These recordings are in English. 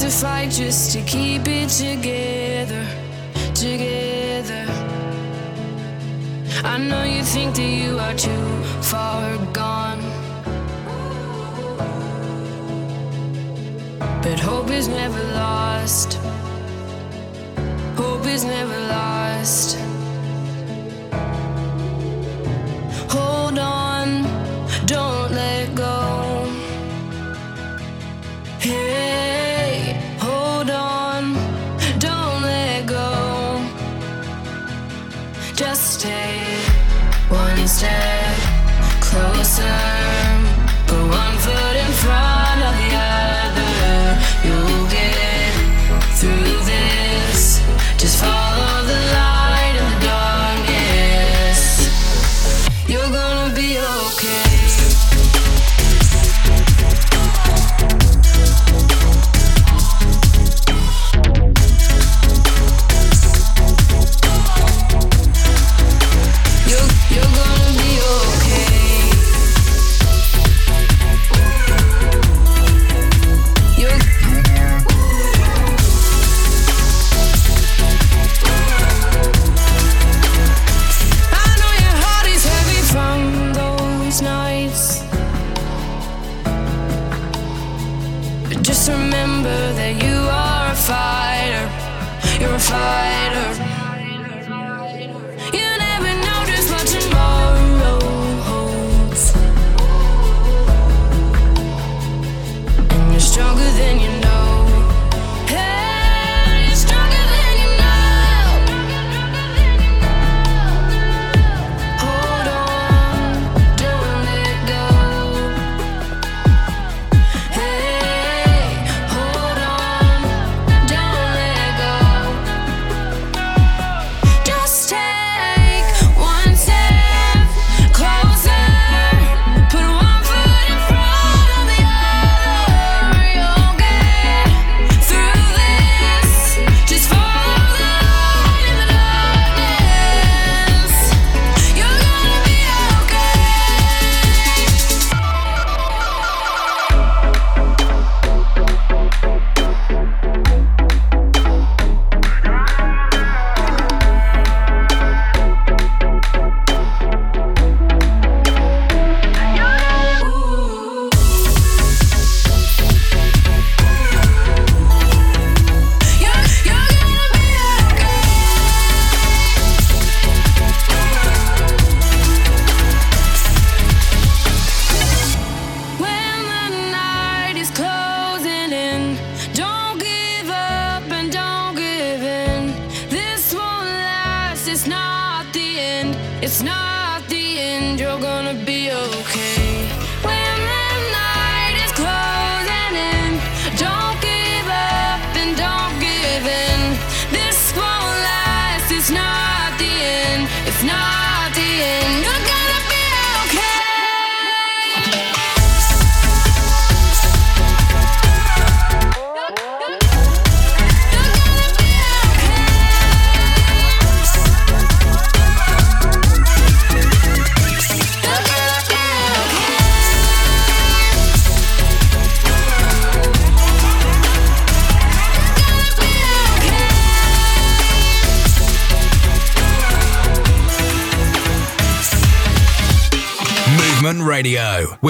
A fight just to keep it together, together. I know you think that you are too far gone. But hope is never lost. Hope is never lost. Hold on, don't let go. Hey, closer.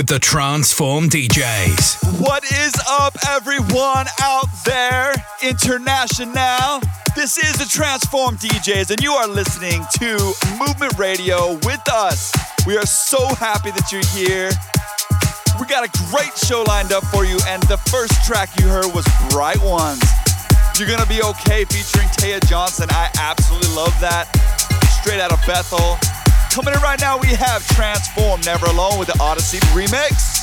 With the Transform DJs. What is up, everyone out there? International. This is the Transform DJs, and you are listening to Movement Radio with us. We are so happy that you're here. We got a great show lined up for you, and the first track you heard was Bright Ones. You're gonna be okay featuring Taya Johnson. I absolutely love that. Straight out of Bethel. Coming in right now, we have Transform Never Alone with the Audicid remix.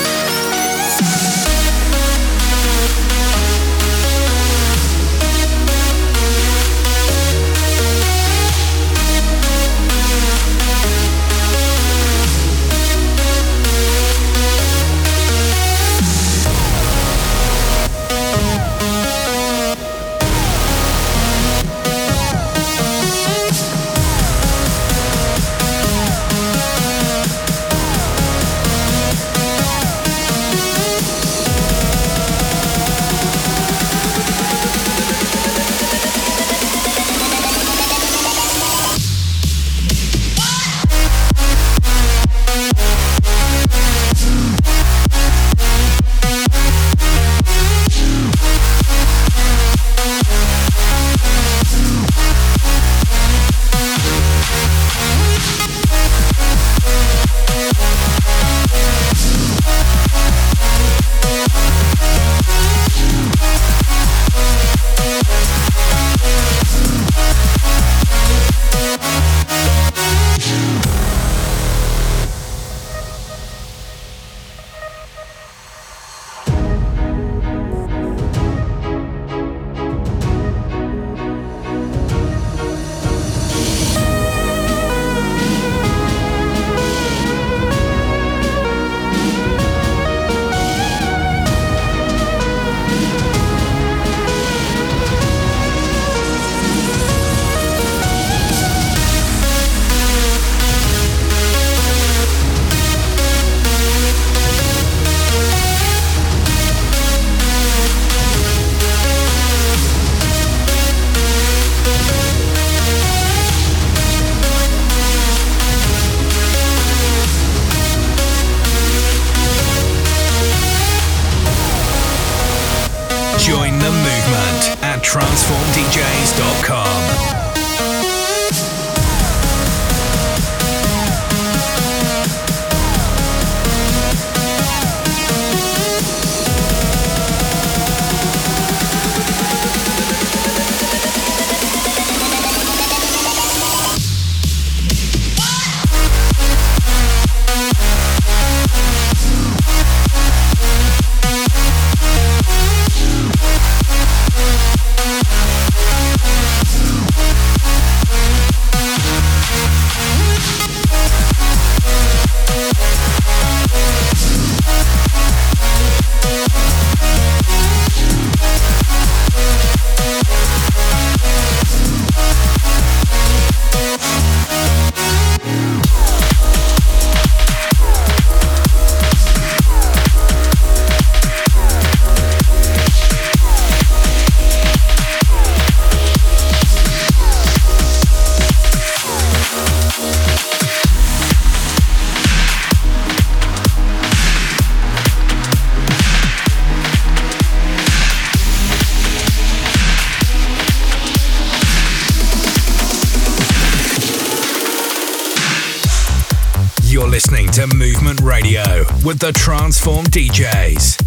with the Transform DJs.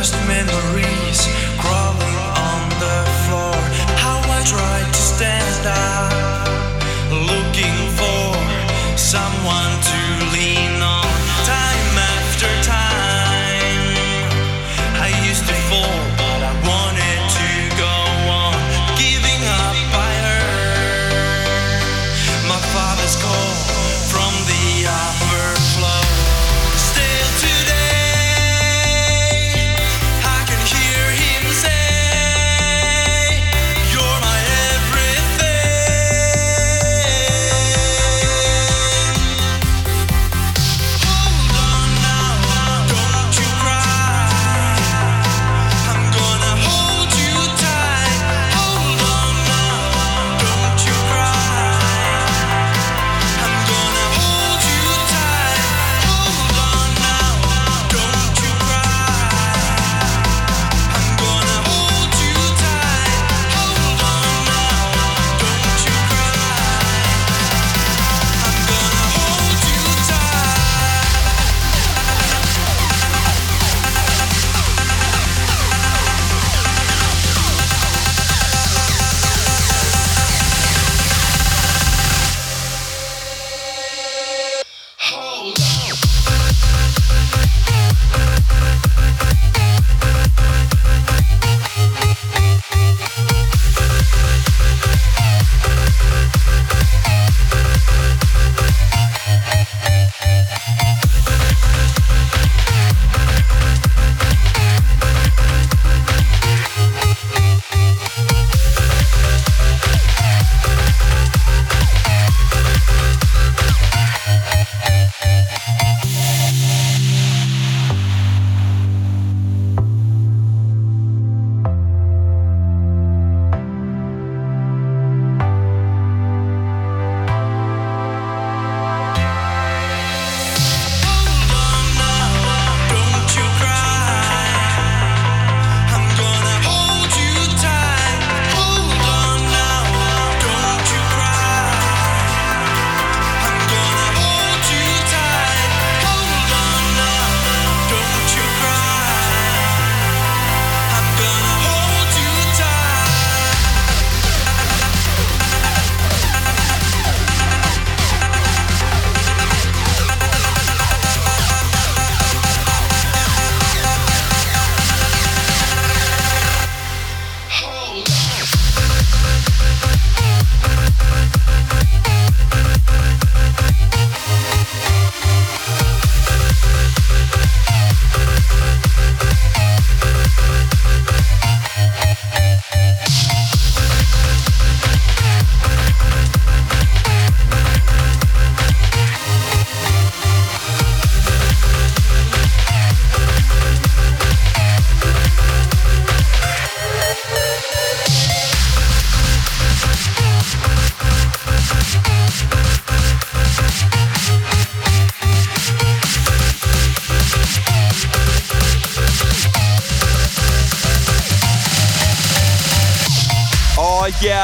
just men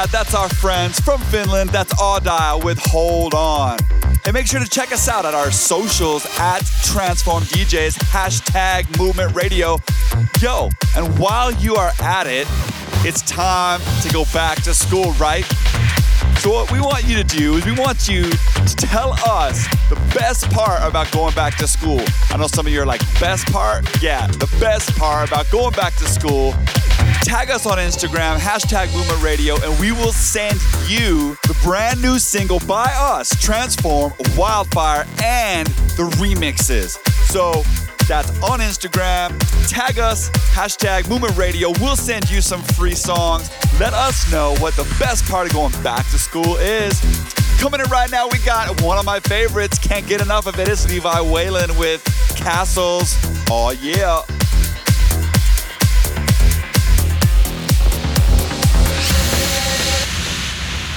That's our friends from Finland. That's Audile with Hold On. And make sure to check us out at our socials at Transform DJs, hashtag Movement Radio. Yo, and while you are at it, it's time to go back to school, right? So what we want you to do is we want you to tell us the best part about going back to school. I know some of you are like, best part? Yeah, the best part about going back to school. Tag us on Instagram, hashtag Movement Radio, and we will send you the brand new single by us, Transform, Wildfire, and the remixes. So that's on Instagram. Tag us, hashtag Movement Radio. We'll send you some free songs. Let us know what the best part of going back to school is. Coming in right now, we got one of my favorites. Can't get enough of it. It's Levi Whalen with Castles. Oh, yeah.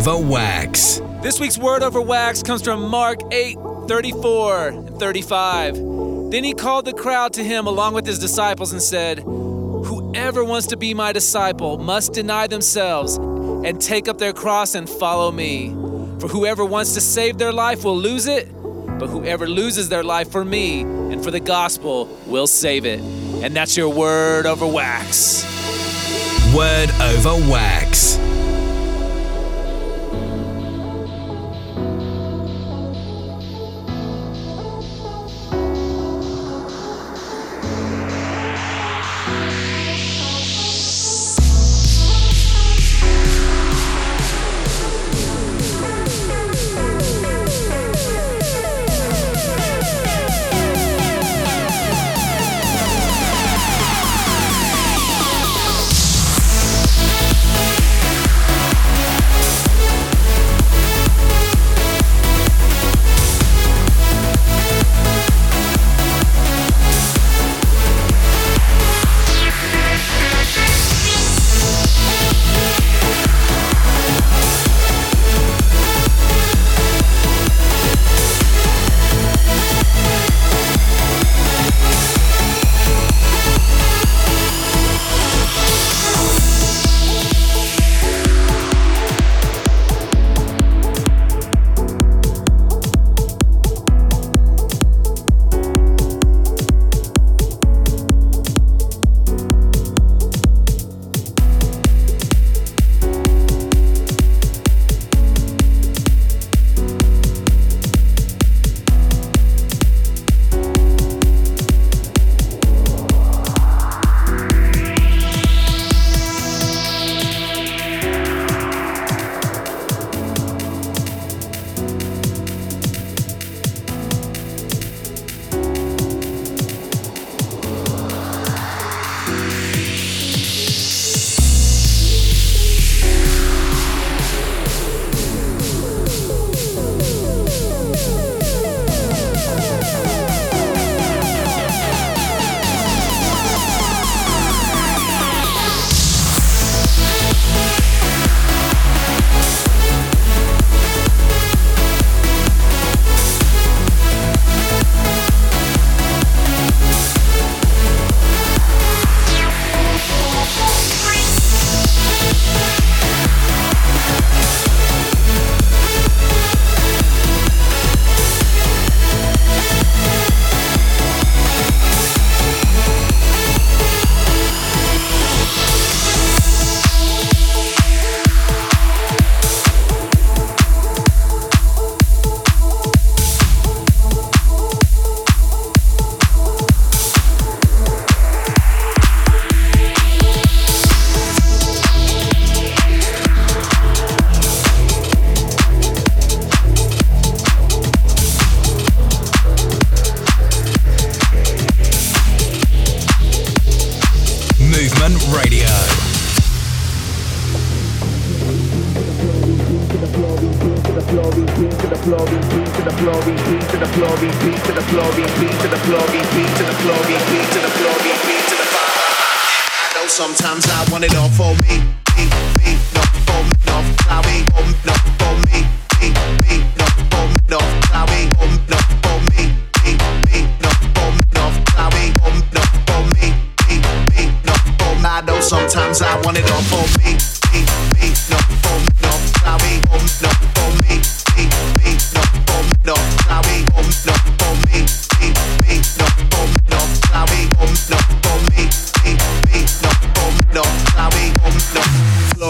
over wax. This week's word over wax comes from Mark 8 34 and 35. Then he called the crowd to him along with his disciples and said, Whoever wants to be my disciple must deny themselves and take up their cross and follow me. For whoever wants to save their life will lose it, but whoever loses their life for me and for the gospel will save it. And that's your word over wax. Word over wax.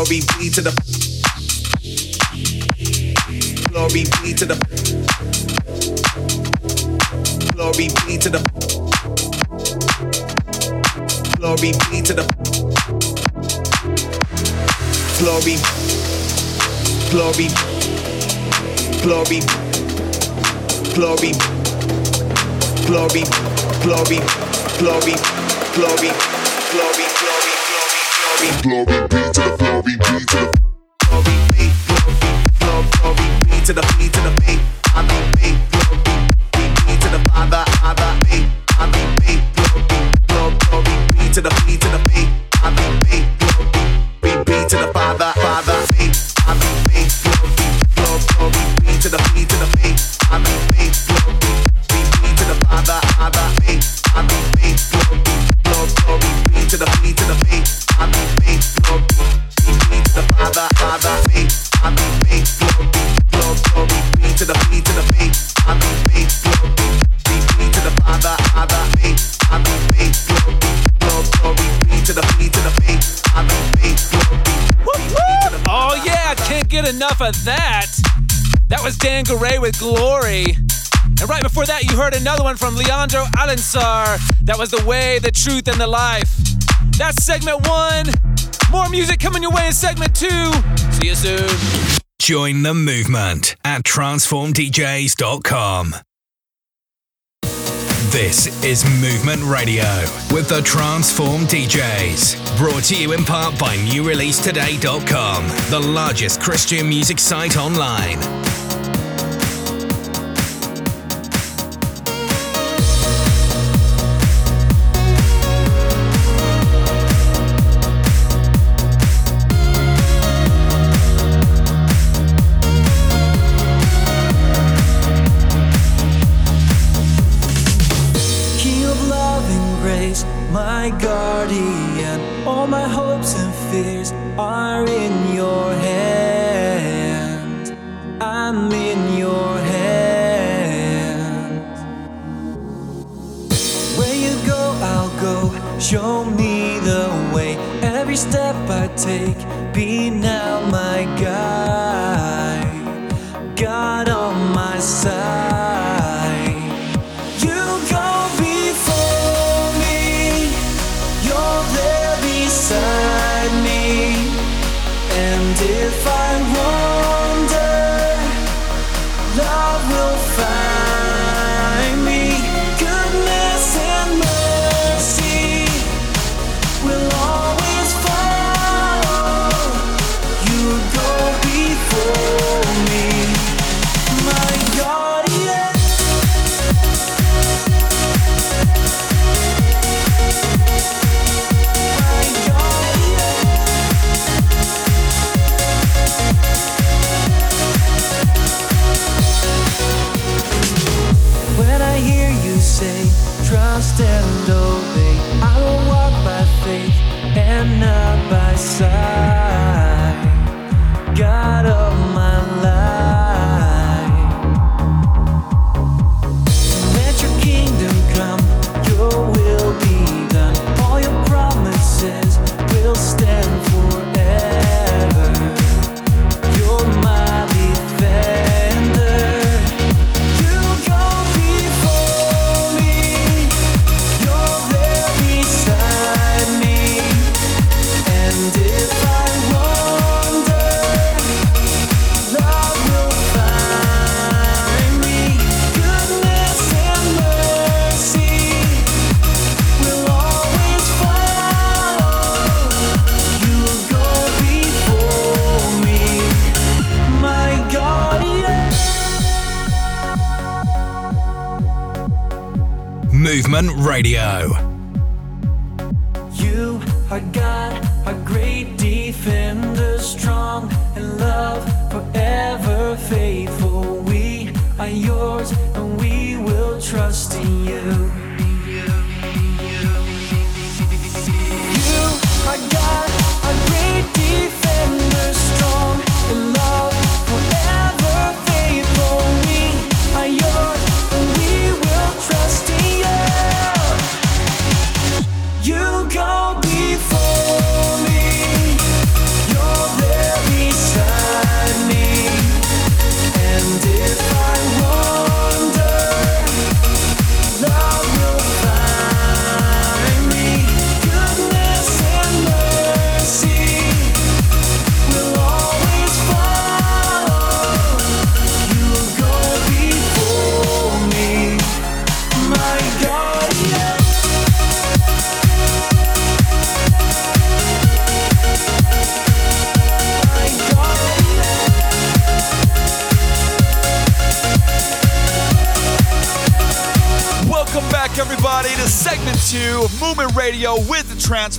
Glory be to the Glory be to the Glory be to the Glory be to the Glory Glory Glory Glory Glory Glory Glory Glory Glory be to the glory be to the That was The Way, the Truth, and the Life. That's segment one. More music coming your way in segment two. See you soon. Join the movement at transformdjs.com. This is Movement Radio with the Transform DJs. Brought to you in part by NewReleaseToday.com, the largest Christian music site online.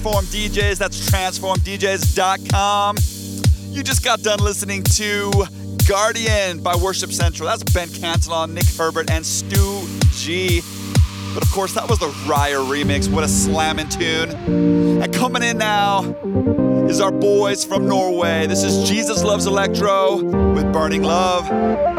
Transform DJs. That's transformdjs.com. You just got done listening to Guardian by Worship Central. That's Ben Cantelon, Nick Herbert, and Stu G. But of course, that was the Reyer remix. What a slamming tune. And coming in now is our boys from Norway. This is Jesus Loves Electro with Burning Love.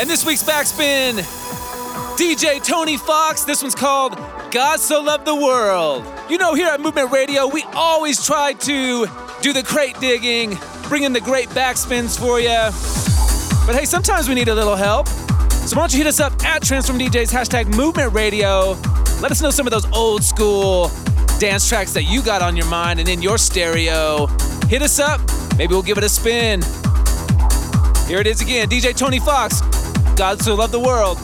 And this week's backspin, DJ Tony Foxx. This one's called God So Loved the World. You know, here at Movement Radio, we always try to do the crate digging, bring in the great backspins for you. But hey, sometimes we need a little help. So why don't you hit us up at Transform DJs, hashtag Movement Radio. Let us know some of those old school dance tracks that you got on your mind and in your stereo. Hit us up. Maybe we'll give it a spin. Here it is again DJ Tony Foxx. God so loved the world.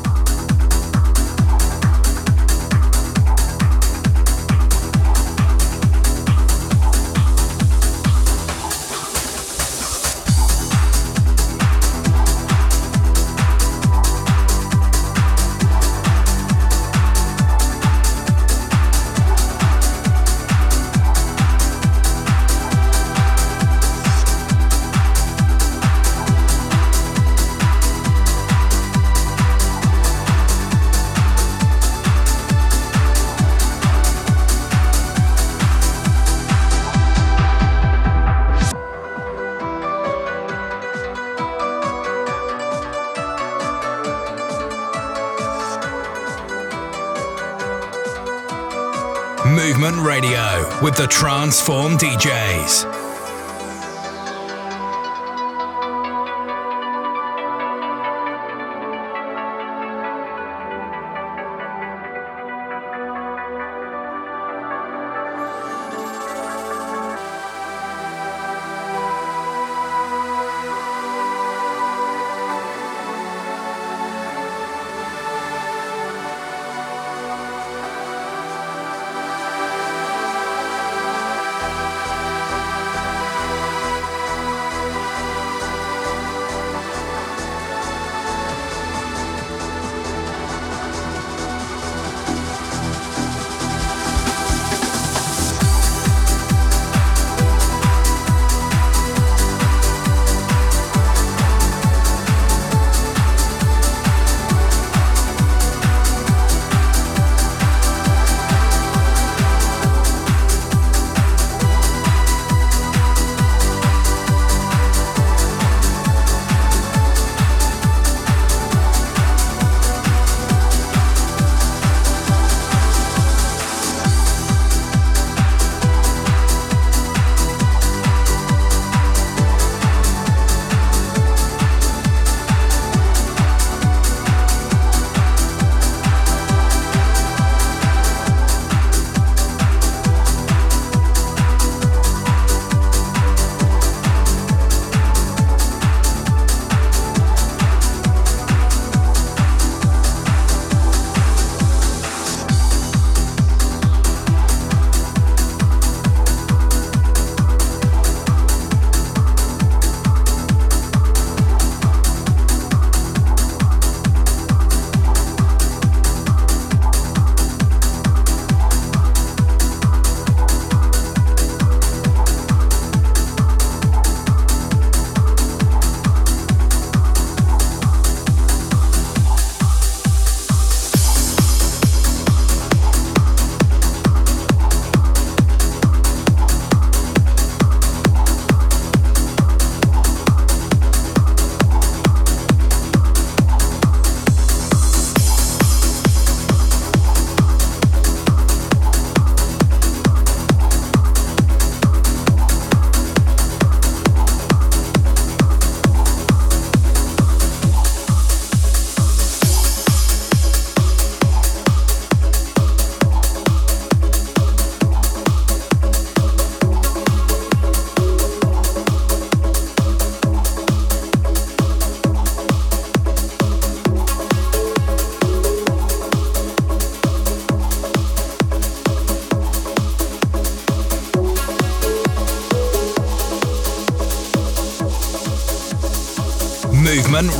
With the Transform DJs.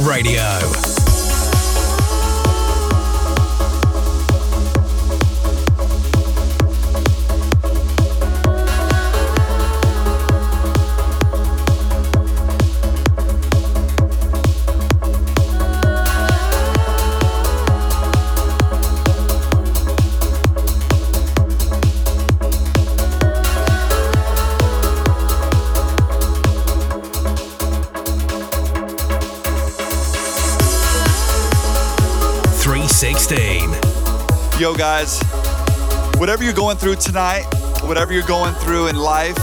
Radio. Guys, whatever you're going through tonight, whatever you're going through in life,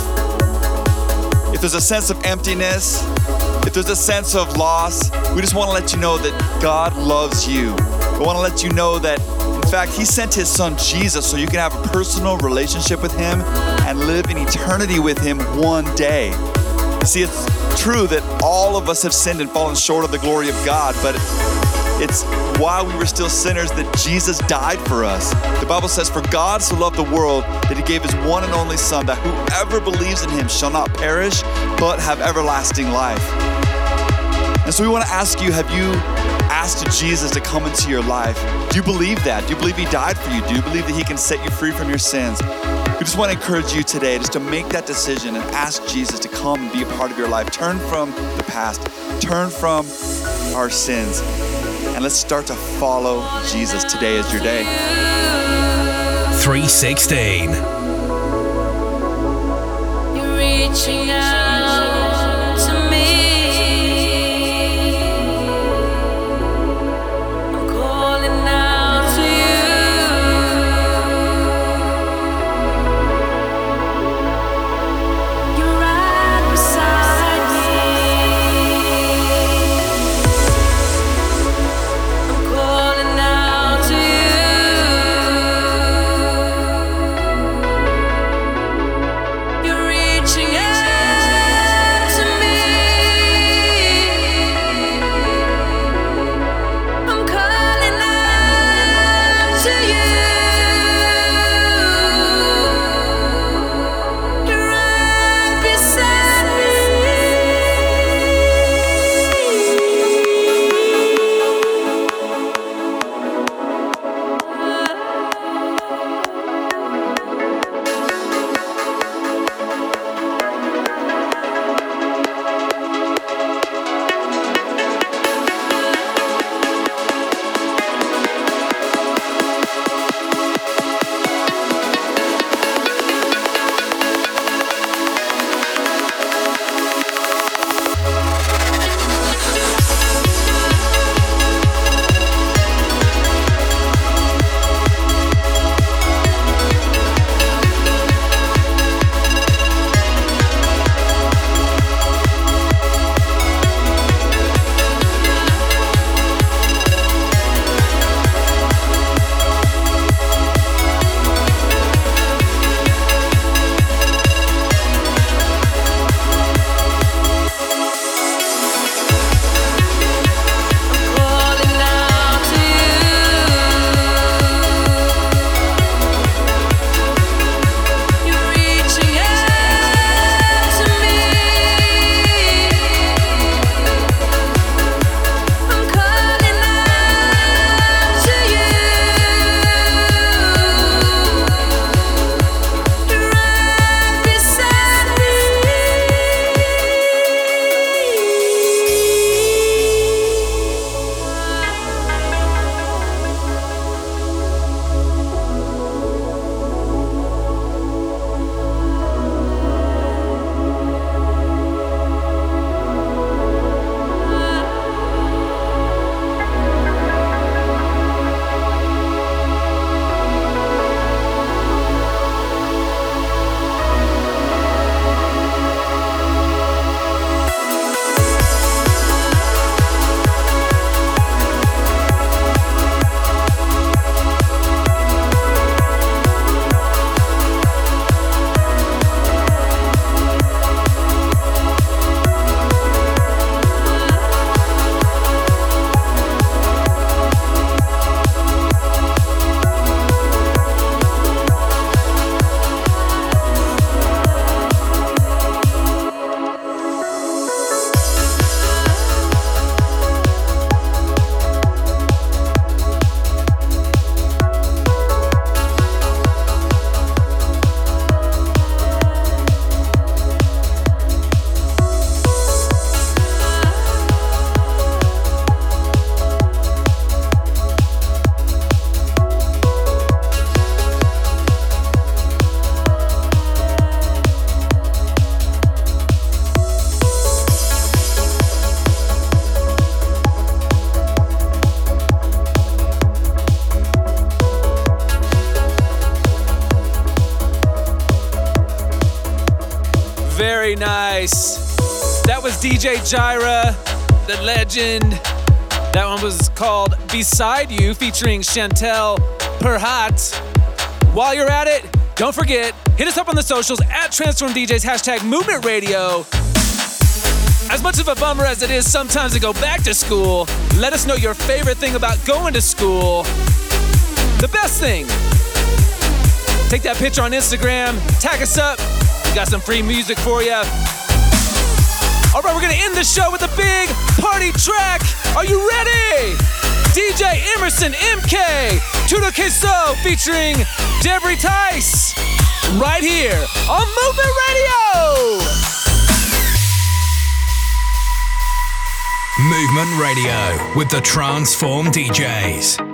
if there's a sense of emptiness, if there's a sense of loss, we just want to let you know that God loves you. We want to let you know that, in fact, He sent His Son Jesus so you can have a personal relationship with Him and live in eternity with Him one day. You see, it's true that all of us have sinned and fallen short of the glory of God, but it's while we were still sinners that Jesus died for us. The Bible says, For God so loved the world that he gave his one and only Son, that whoever believes in him shall not perish, but have everlasting life. And so we want to ask you have you asked Jesus to come into your life? Do you believe that? Do you believe he died for you? Do you believe that he can set you free from your sins? We just want to encourage you today just to make that decision and ask Jesus to come and be a part of your life. Turn from the past, turn from our sins, and let's start to follow Jesus. Today is your day. 316. That was DJ Jireh, the legend. That one was called Beside You featuring Chantelle Perhat. While you're at it, don't forget, hit us up on the socials at Transform DJs, hashtag Movement Radio. As much of a bummer as it is sometimes to go back to school, let us know your favorite thing about going to school. The best thing. Take that picture on Instagram, tag us up. We got some free music for you. All right, we're gonna end the show with a big party track. Are you ready? DJ Emerson MK, Tudo Queso featuring Debris Tice, right here on Movement Radio. Movement Radio with the Transform DJs.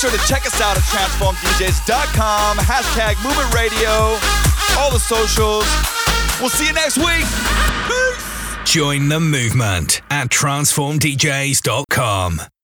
Sure to check us out at transformdjs.com, hashtag Movement Radio, all the socials. We'll see you next week. Join the movement at transformdjs.com.